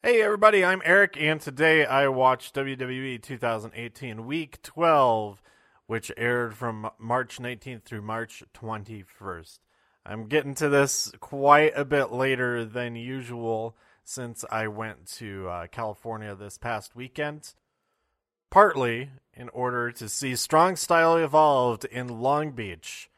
Hey everybody, I'm Eric, and today I watched WWE 2018 Week 12, which aired from March 19th through March 21st. I'm getting to this quite a bit later than usual since I went to uh, California this past weekend, partly in order to see Strong Style Evolved in Long Beach.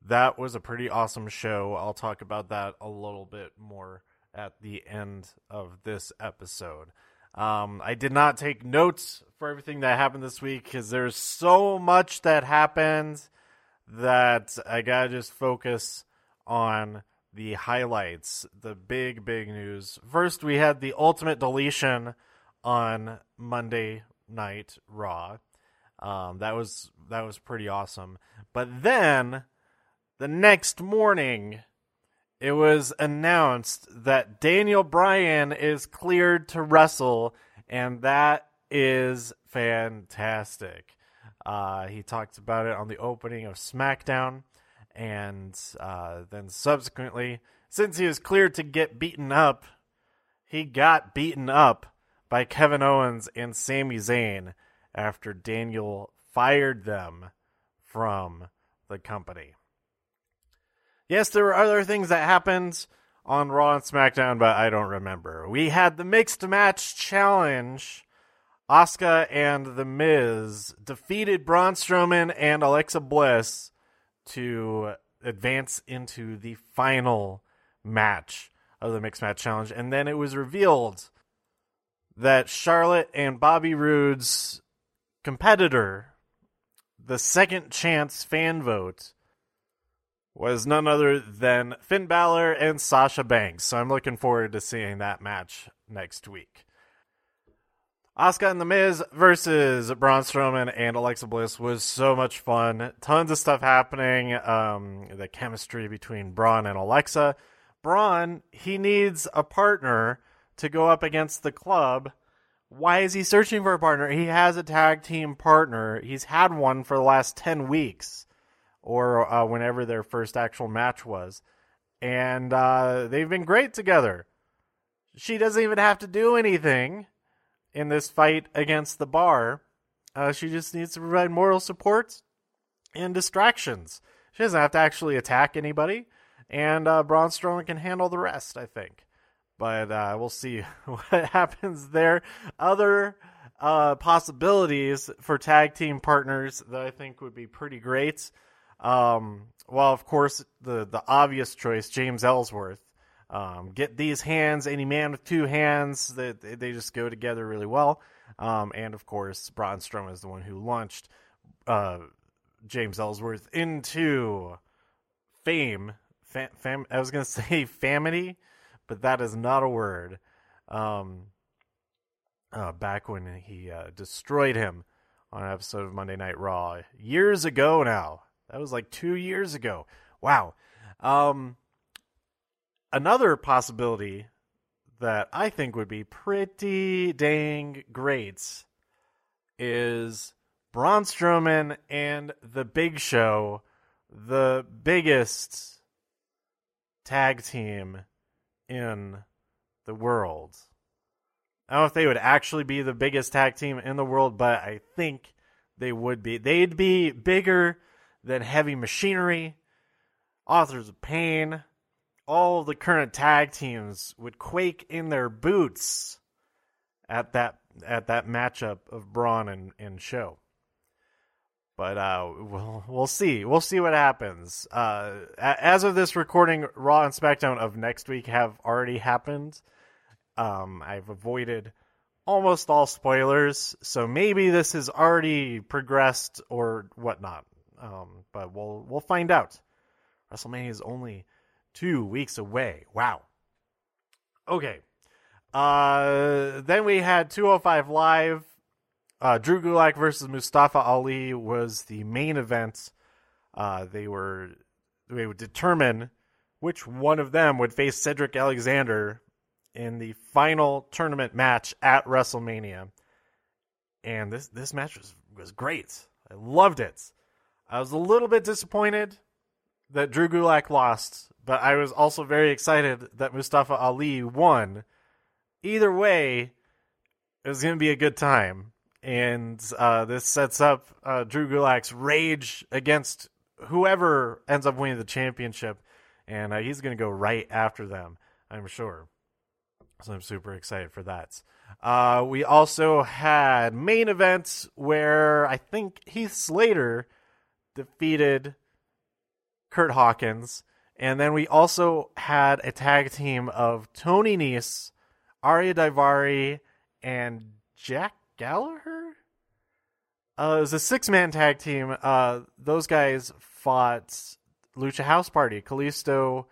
That was a pretty awesome show. I'll talk about that a little bit more at the end of this episode. Um, I did not take notes for everything that happened this week because there's so much that happened that I gotta just focus on the highlights, the big, big news. First, we had the ultimate deletion on Monday Night Raw. Um, that was that was pretty awesome. But then the next morning, it was announced that Daniel Bryan is cleared to wrestle, and that is fantastic. Uh, he talked about it on the opening of SmackDown, and uh, then subsequently, since he was cleared to get beaten up, he got beaten up by Kevin Owens and Sami Zayn after Daniel fired them from the company. Yes, there were other things that happened on Raw and SmackDown, but I don't remember. We had the mixed match challenge. Asuka and The Miz defeated Braun Strowman and Alexa Bliss to advance into the final match of the mixed match challenge. And then it was revealed that Charlotte and Bobby Roode's competitor, the second chance fan vote, was none other than Finn Balor and Sasha Banks. So I'm looking forward to seeing that match next week. Asuka and The Miz versus Braun Strowman and Alexa Bliss was so much fun. Tons of stuff happening. Um, the chemistry between Braun and Alexa. Braun, he needs a partner to go up against the club. Why is he searching for a partner? He has a tag team partner. He's had one for the last 10 weeks or uh, whenever their first actual match was. And uh, they've been great together. She doesn't even have to do anything in this fight against the bar. Uh, she just needs to provide moral support and distractions. She doesn't have to actually attack anybody. And uh, Braun Strowman can handle the rest, I think. But uh, we'll see what happens there. Other uh, possibilities for tag team partners that I think would be pretty great. Um, well, of course, the the obvious choice, James Ellsworth. Um, get these hands, any man with two hands, they, they, just go together really well. Um, and of course, Braun Strowman is the one who launched uh, James Ellsworth into fame. Fam, fam I was going to say famity, but that is not a word. Um, uh, back when he uh, destroyed him on an episode of Monday Night Raw years ago now. That was like two years ago. Wow. Um, another possibility that I think would be pretty dang great is Braun Strowman and The Big Show, the biggest tag team in the world. I don't know if they would actually be the biggest tag team in the world, but I think they would be. They'd be bigger than Heavy Machinery, Authors of Pain, all the current tag teams would quake in their boots at that at that matchup of Braun and, and Show. But uh, we'll we'll see. We'll see what happens. Uh, as of this recording, Raw and SmackDown of next week have already happened. Um, I've avoided almost all spoilers, so maybe this has already progressed or whatnot. Um, but we'll we'll find out. WrestleMania is only two weeks away. Wow. Okay. Uh, then we had 205 Live. Uh, Drew Gulak versus Mustafa Ali was the main event. Uh, they were they would determine which one of them would face Cedric Alexander in the final tournament match at WrestleMania. And this this match was was great. I loved it. I was a little bit disappointed that Drew Gulak lost, but I was also very excited that Mustafa Ali won, either way, it was going to be a good time. And uh, this sets up uh, Drew Gulak's rage against whoever ends up winning the championship. And uh, he's going to go right after them, I'm sure. So I'm super excited for that. Uh, we also had main events where I think Heath Slater defeated Kurt Hawkins. And then we also had a tag team of Tony Nese, Ariya Daivari, and Jack Gallagher. Uh, it was a six man tag team. Uh, those guys fought Lucha House Party, Kalisto,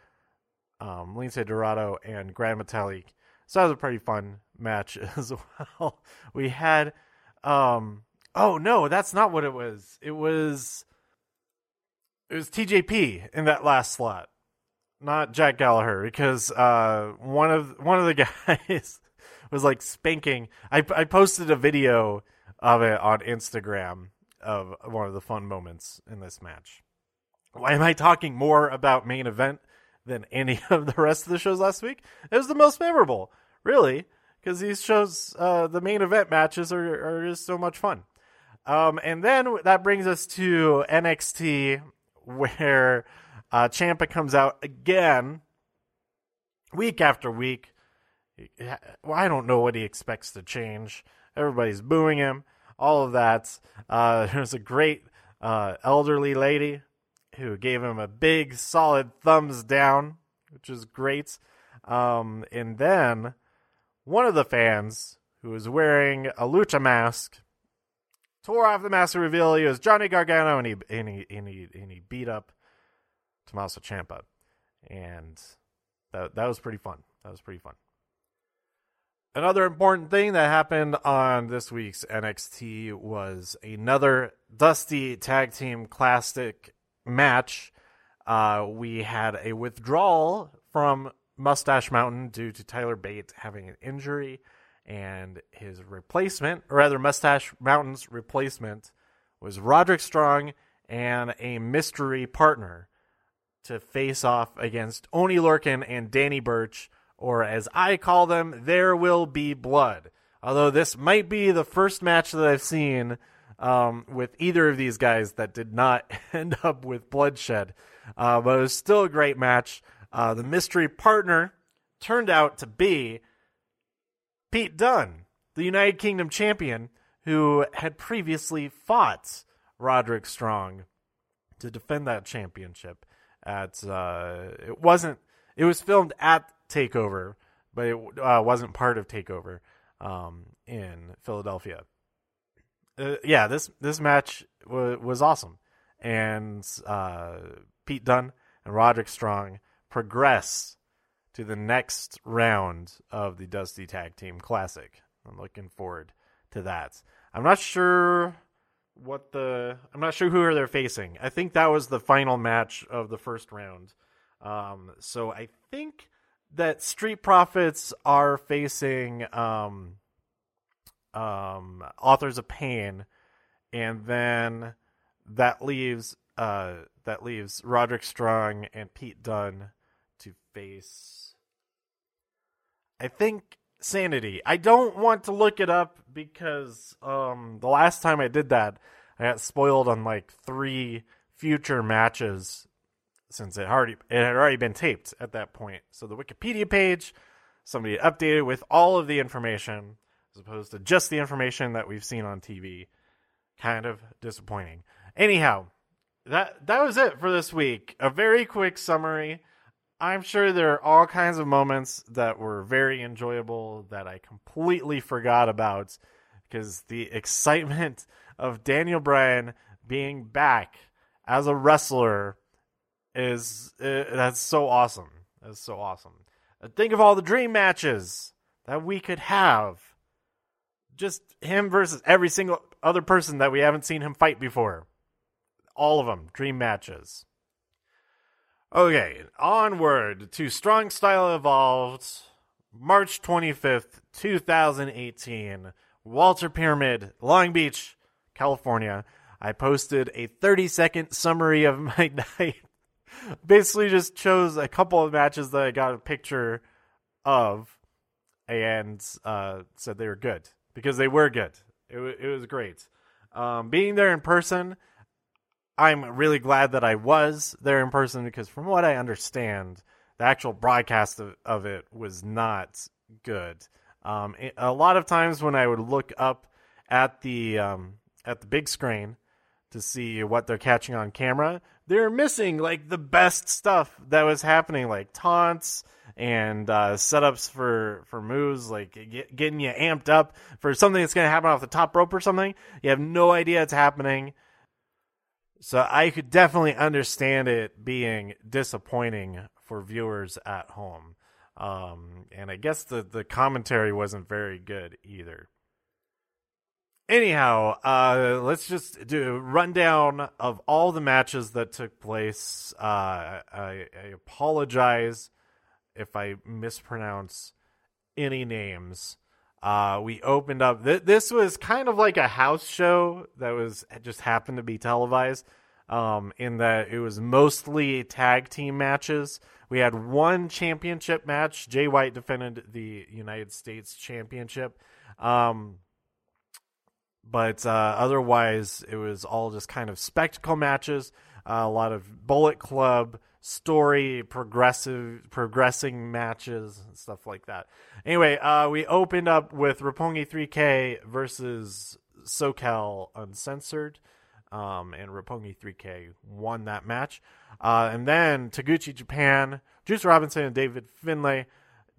um, Lince Dorado, and Gran Metalik. So that was a pretty fun match as well. We had, um, oh no, that's not what it was. It was, it was TJP in that last slot, not Jack Gallagher, because uh, one of one of the guys was like spanking. I I posted a video of it on Instagram of one of the fun moments in this match. Why am I talking more about main event than any of the rest of the shows last week? It was the most memorable, really, because these shows, uh, the main event matches are, are just so much fun. Um, and then that brings us to NXT, where uh, Ciampa comes out again, week after week. Well, I don't know what he expects to change. Everybody's booing him, all of that. Uh, there's a great uh, elderly lady who gave him a big, solid thumbs down, which is great. Um, and then one of the fans, who was wearing a lucha mask, tore off the mask to reveal he was Johnny Gargano, and he and he and he, and he beat up Tommaso Ciampa, and that that was pretty fun. That was pretty fun. Another important thing that happened on this week's NXT was another Dusty Tag Team Classic match, uh, we had a withdrawal from Mustache Mountain due to Tyler Bate having an injury, and his replacement, or rather, Mustache Mountain's replacement, was Roderick Strong and a mystery partner to face off against Oni Lorcan and Danny Burch, or as I call them, There Will Be Blood. Although this might be the first match that I've seen um, with either of these guys that did not end up with bloodshed. Uh, but it was still a great match. Uh, the mystery partner turned out to be Pete Dunne, the United Kingdom champion, who had previously fought Roderick Strong to defend that championship. At uh, it wasn't it was filmed at Takeover, but it uh, wasn't part of Takeover um, in Philadelphia uh, yeah, this this match w- was awesome, and uh, Pete Dunne and Roderick Strong progress to the next round of the Dusty Tag Team Classic. I'm looking forward to that. I'm not sure what the I'm not sure who they're facing. I think that was the final match of the first round. Um, so I think that Street Profits are facing um, um, Authors of Pain, and then that leaves uh, that leaves Roderick Strong and Pete Dunne face. I think Sanity. I don't want to look it up because um, the last time I did that, I got spoiled on like three future matches since it already it had already been taped at that point. So the Wikipedia page, somebody updated with all of the information as opposed to just the information that we've seen on TV. Kind of disappointing. Anyhow, that that was it for this week. A very quick summary. I'm sure there are all kinds of moments that were very enjoyable that I completely forgot about because the excitement of Daniel Bryan being back as a wrestler is uh, that's so awesome. That's so awesome. Think of all the dream matches that we could have just him versus every single other person that we haven't seen him fight before. All of them, dream matches. Okay, onward to Strong Style Evolved, March 25th, 2018, Walter Pyramid, Long Beach, California. I posted a 30 second summary of my night. Basically, just chose a couple of matches that I got a picture of and uh, said they were good because they were good. It, w- it was great. Um, being there in person, I'm really glad that I was there in person because, from what I understand, the actual broadcast of, of it was not good. Um, it, a lot of times when I would look up at the um, at the big screen to see what they're catching on camera, they're missing like the best stuff that was happening, like taunts and uh, setups for for moves, like get, getting you amped up for something that's going to happen off the top rope or something. You have no idea it's happening. So I could definitely understand it being disappointing for viewers at home. Um, and I guess the, the commentary wasn't very good either. Anyhow, uh, let's just do a rundown of all the matches that took place. Uh, I, I apologize if I mispronounce any names. Uh, we opened up. Th- this was kind of like a house show that was just happened to be televised. Um, in that it was mostly tag team matches. We had one championship match. Jay White defended the United States Championship. Um, but uh, otherwise, it was all just kind of spectacle matches. Uh, a lot of Bullet Club story, progressive, progressing matches, and stuff like that. Anyway, uh, we opened up with Roppongi 3K versus SoCal Uncensored. Um, and Roppongi 3K won that match. Uh, and then Taguchi Japan, Juice Robinson, and David Finlay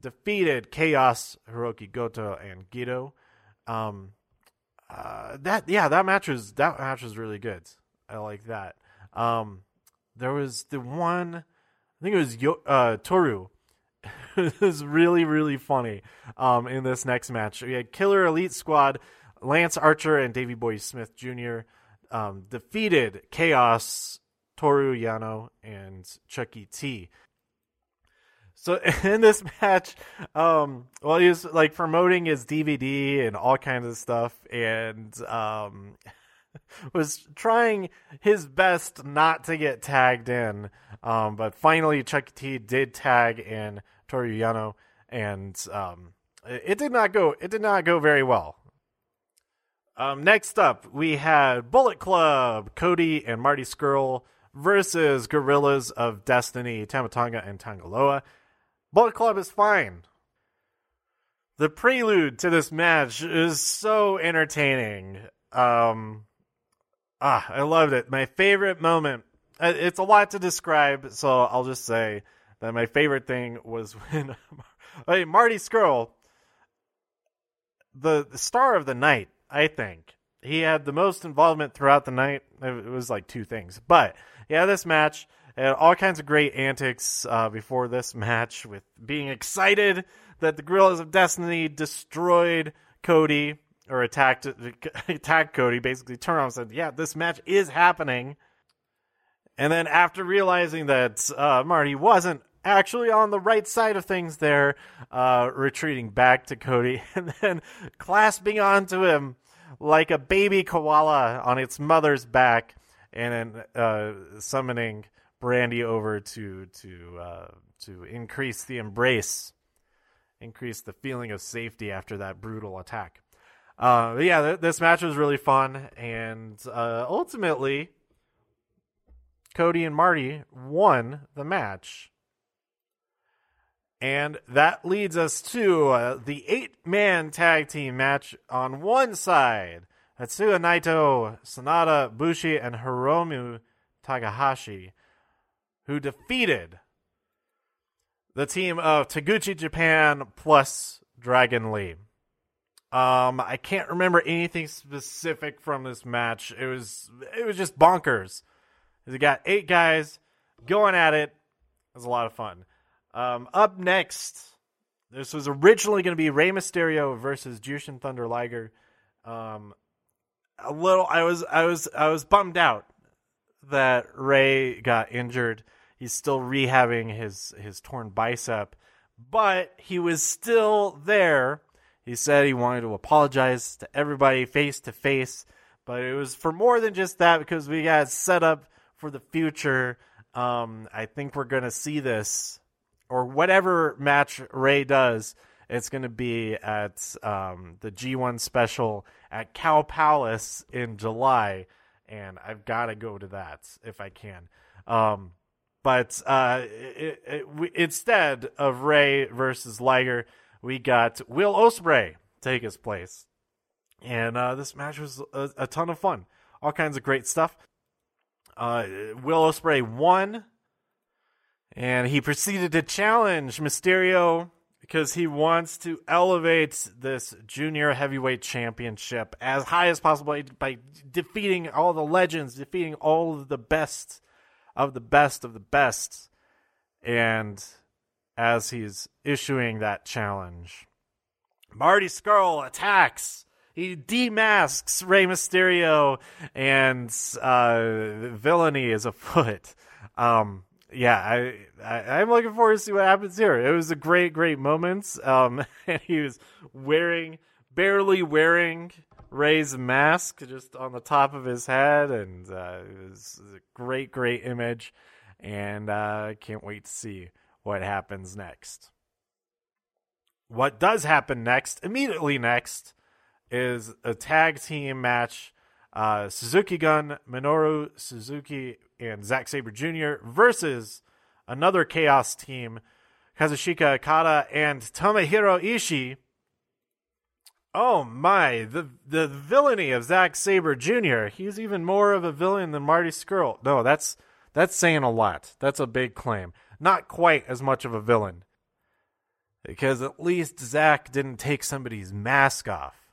defeated Chaos, Hiroki Goto, and Gedo. Um, uh, that yeah, that match was that match was really good. I like that. Um, there was the one, I think it was Yo, uh, Toru. it was really really funny. Um, in this next match, we had Killer Elite Squad, Lance Archer and Davey Boy Smith Jr. Um, defeated Chaos, Toru Yano, and Chucky T. So in this match, um, well, he was like promoting his DVD and all kinds of stuff, and um, was trying his best not to get tagged in. Um, but finally, Chuck T did tag in Toru Yano, and um, it, did not go. It did not go very well. Um, next up, we had Bullet Club, Cody and Marty Scurll versus Gorillas of Destiny, Tama Tonga and Tangaloa. Bullet Club is fine. The prelude to this match is so entertaining. Um, ah, I loved it. My favorite moment. uh, It's a lot to describe, so I'll just say that my favorite thing was when hey, Marty Scurll, the, the star of the night, I think. He had the most involvement throughout the night. It was like two things. But yeah, this match had all kinds of great antics uh, before this match with being excited that the Gorillas of Destiny destroyed Cody or attacked attacked Cody. Basically, turned around and said, "Yeah, this match is happening." And then after realizing that uh, Marty wasn't actually on the right side of things there, uh, retreating back to Cody and then clasping onto him like a baby koala on its mother's back and then uh, summoning Brandi over to to uh, to increase the embrace, increase the feeling of safety after that brutal attack. Uh, yeah, th- this match was really fun, and uh, ultimately, Cody and Marty won the match. And that leads us to uh, the eight man tag team match on one side Tetsuya Naito, Bushi, and Hiromu Takahashi, who defeated the team of Taguchi Japan plus Dragon Lee. Um, I can't remember anything specific from this match. It was it was just bonkers. We got eight guys going at it. It was a lot of fun. Um, up next, this was originally going to be Rey Mysterio versus Jushin Thunder Liger. Um, a little, I was, I was, I was bummed out that Ray got injured. He's still rehabbing his his torn bicep, but he was still there. He said he wanted to apologize to everybody face to face, but it was for more than just that because we got set up for the future. Um, I think we're gonna see this or whatever match Ray does It's going to be at um, the G1 special at Cow Palace in July, and I've got to go to that if I can. Um, but uh, it, it, we, instead of Ray versus Liger, we got Will Ospreay take his place, and uh, this match was a, a, ton of fun. All kinds of great stuff. Uh, Will Ospreay won, and he proceeded to challenge Mysterio because he wants to elevate this junior heavyweight championship as high as possible by defeating all the legends, defeating all of the best of the best of the best. And as he's issuing that challenge, Marty Scurll attacks. He demasks Rey Mysterio, and uh, villainy is afoot. Um, yeah, I, I am looking forward to see what happens here. It was a great, great moment. Um, and he was wearing, barely wearing Rey's mask just on the top of his head, and uh, it was a great, great image. And I uh, can't wait to see what happens next. What does happen next, immediately next, is a tag team match. Uh, Suzuki Gun, Minoru Suzuki, and Zack Sabre Jr. versus another Chaos team, Kazuchika Okada and Tomohiro Ishii Oh my, the the villainy of Zack Sabre Jr. He's even more of a villain than Marty Scurll. No, that's that's saying a lot. That's a big claim. Not quite as much of a villain. Because at least Zack didn't take somebody's mask off.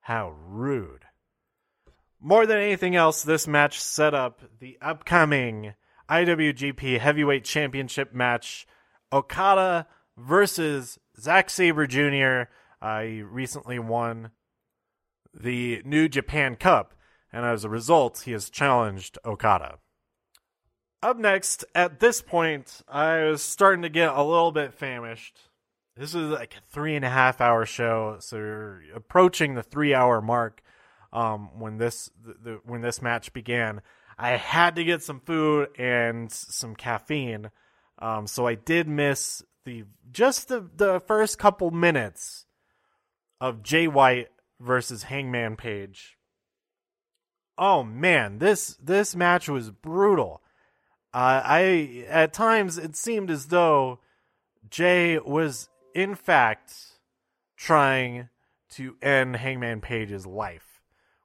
How rude. More than anything else, this match set up the upcoming IWGP Heavyweight Championship match Okada versus Zack Sabre Jr. Uh, he recently won the New Japan Cup, and as a result, he has challenged Okada. Up next, at this point, I was starting to get a little bit famished. This is like a three and a half hour show, so you're approaching the three hour mark um, when this the, the, when this match began. I had to get some food and some caffeine, um, so I did miss the just the the first couple minutes of Jay White versus Hangman Page. Oh man, this this match was brutal. Uh, I at times it seemed as though Jay was in fact trying to end Hangman Page's life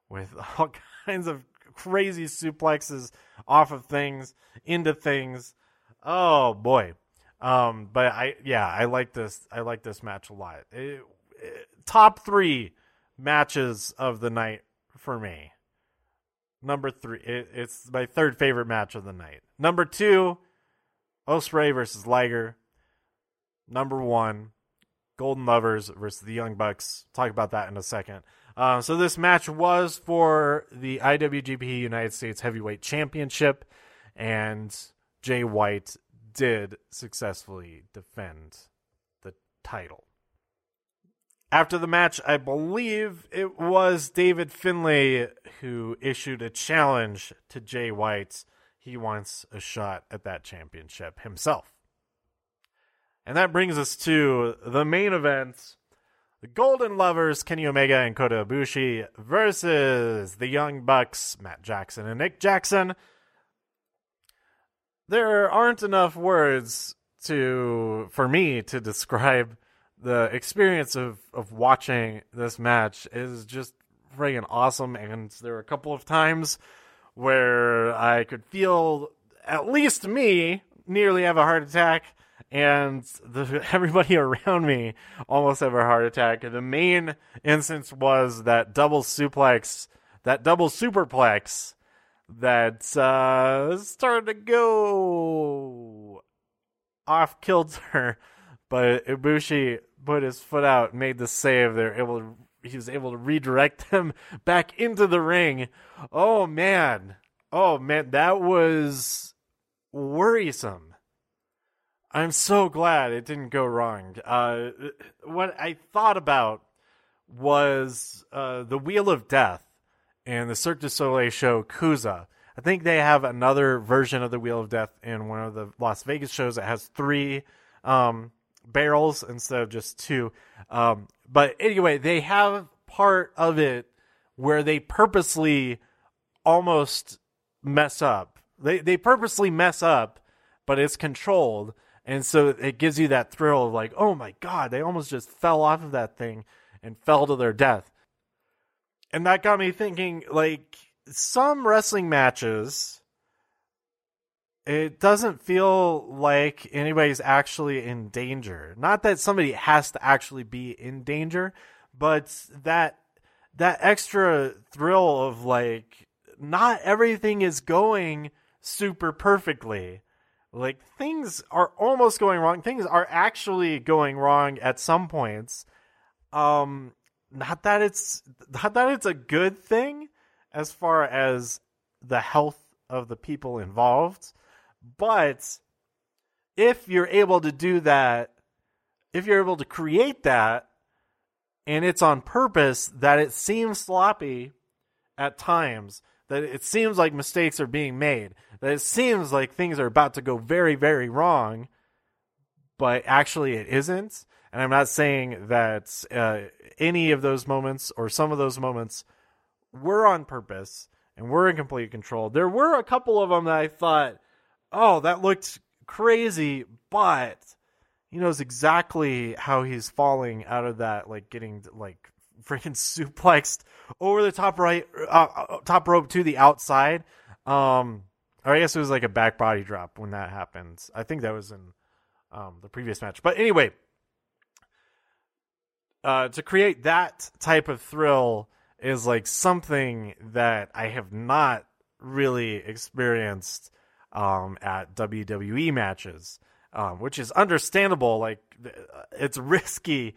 with all kinds of crazy suplexes off of things into things. Oh boy. Um, but I yeah, I like this I like this match a lot. It, it, top three matches of the night for me. Number three, it, it's my third favorite match of the night. Number two, Ospreay versus Liger. Number one, Golden Lovers versus the Young Bucks. Talk about that in a second. Uh, so this match was for the IWGP United States Heavyweight Championship, and Jay White did successfully defend the title. After the match, I believe it was David Finlay who issued a challenge to Jay White. He wants a shot at that championship himself. And that brings us to the main event the Golden Lovers, Kenny Omega and Kota Ibushi, versus the Young Bucks, Matt Jackson and Nick Jackson. There aren't enough words to for me to describe the experience of of watching this match is just friggin' awesome. And there were a couple of times where I could feel at least me nearly have a heart attack, and the, everybody around me almost have a heart attack. The main instance was that double suplex, that double superplex that uh, started to go off kilter, but Ibushi put his foot out made the save. They're able to, he was able to redirect them back into the ring. Oh man. Oh man, that was worrisome. I'm so glad it didn't go wrong. Uh, what I thought about was uh, the Wheel of Death and the Cirque du Soleil show Kooza. I think they have another version of the Wheel of Death in one of the Las Vegas shows that has three um, barrels instead of just two. Um, but anyway, they have part of it where they purposely almost mess up. They they purposely mess up, but it's controlled, and so it gives you that thrill of like, oh my god, they almost just fell off of that thing and fell to their death. And that got me thinking, like some wrestling matches it doesn't feel like anybody's actually in danger. Not that somebody has to actually be in danger, but that that extra thrill of like not everything is going super perfectly. Like things are almost going wrong. Things are actually going wrong at some points. Um not that it's not that it's a good thing as far as the health of the people involved but if you're able to do that, if you're able to create that, and it's on purpose, that it seems sloppy at times, that it seems like mistakes are being made, that it seems like things are about to go very, very wrong, but actually it isn't. And I'm not saying that uh, any of those moments or some of those moments were on purpose and were in complete control. There were a couple of them that I thought oh, that looked crazy, but he knows exactly how he's falling out of that, like getting like freaking suplexed over the top right, uh, uh, top rope to the outside. Um, or I guess it was like a back body drop when that happened. I think that was in um, the previous match. But anyway, uh, to create that type of thrill is like something that I have not really experienced um, at WWE matches, um, which is understandable. Like it's risky,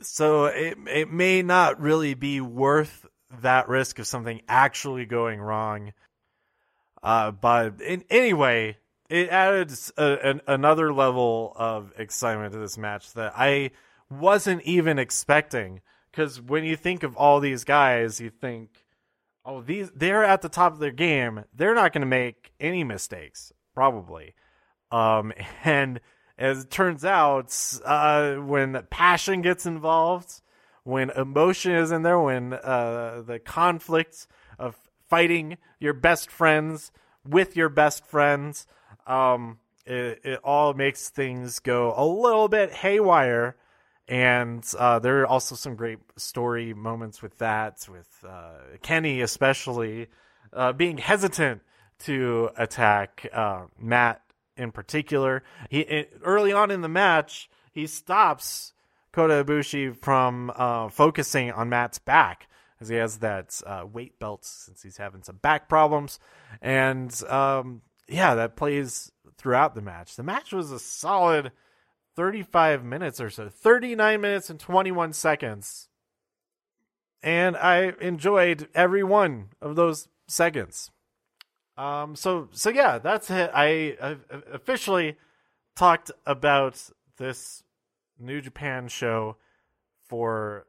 so it it may not really be worth that risk of something actually going wrong. Uh, but in anyway, it added a, an, another level of excitement to this match that I wasn't even expecting. Because when you think of all these guys, you think oh these they're at the top of their game. They're not going to make any mistakes probably. Um and as it turns out uh when passion gets involved when emotion is in there when uh the conflict of fighting your best friends with your best friends um it, it all makes things go a little bit haywire and uh, there are also some great story moments with that, with uh, Kenny especially uh, being hesitant to attack uh, Matt in particular. He it, early on in the match he stops Kota Ibushi from uh, focusing on Matt's back as he has that uh, weight belt since he's having some back problems, and um, yeah, that plays throughout the match. The match was a solid 35 minutes or so, 39 minutes and 21 seconds. And I enjoyed every one of those seconds. Um, so, so yeah, that's it. I, I officially talked about this New Japan show for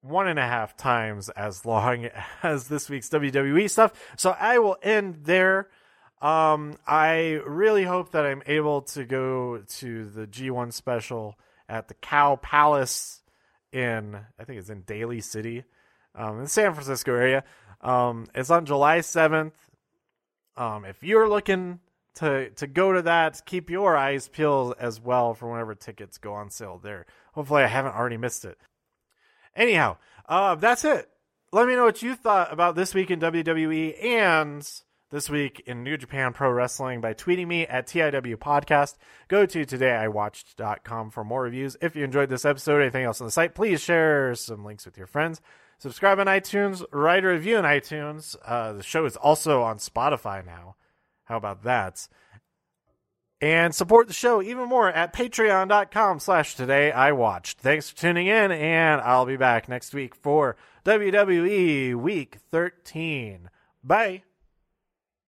one and a half times as long as this week's WWE stuff. So I will end there. Um, I really hope that I'm able to go to the G1 special at the Cow Palace in, I think it's in Daly City, um, in the San Francisco area. Um, it's on July 7th. Um, if you're looking to to go to that, keep your eyes peeled as well for whenever tickets go on sale there. Hopefully, I haven't already missed it. Anyhow, uh, that's it. Let me know what you thought about this week in WWE and this week in New Japan Pro Wrestling by tweeting me at TIW Podcast. Go to todayiwatched.com for more reviews. If you enjoyed this episode anything else on the site, please share some links with your friends. Subscribe on iTunes, write a review on iTunes. Uh, the show is also on Spotify now. How about that? And support the show even more at patreon.com slash today I watched. Thanks for tuning in, and I'll be back next week for WWE Week 13. Bye.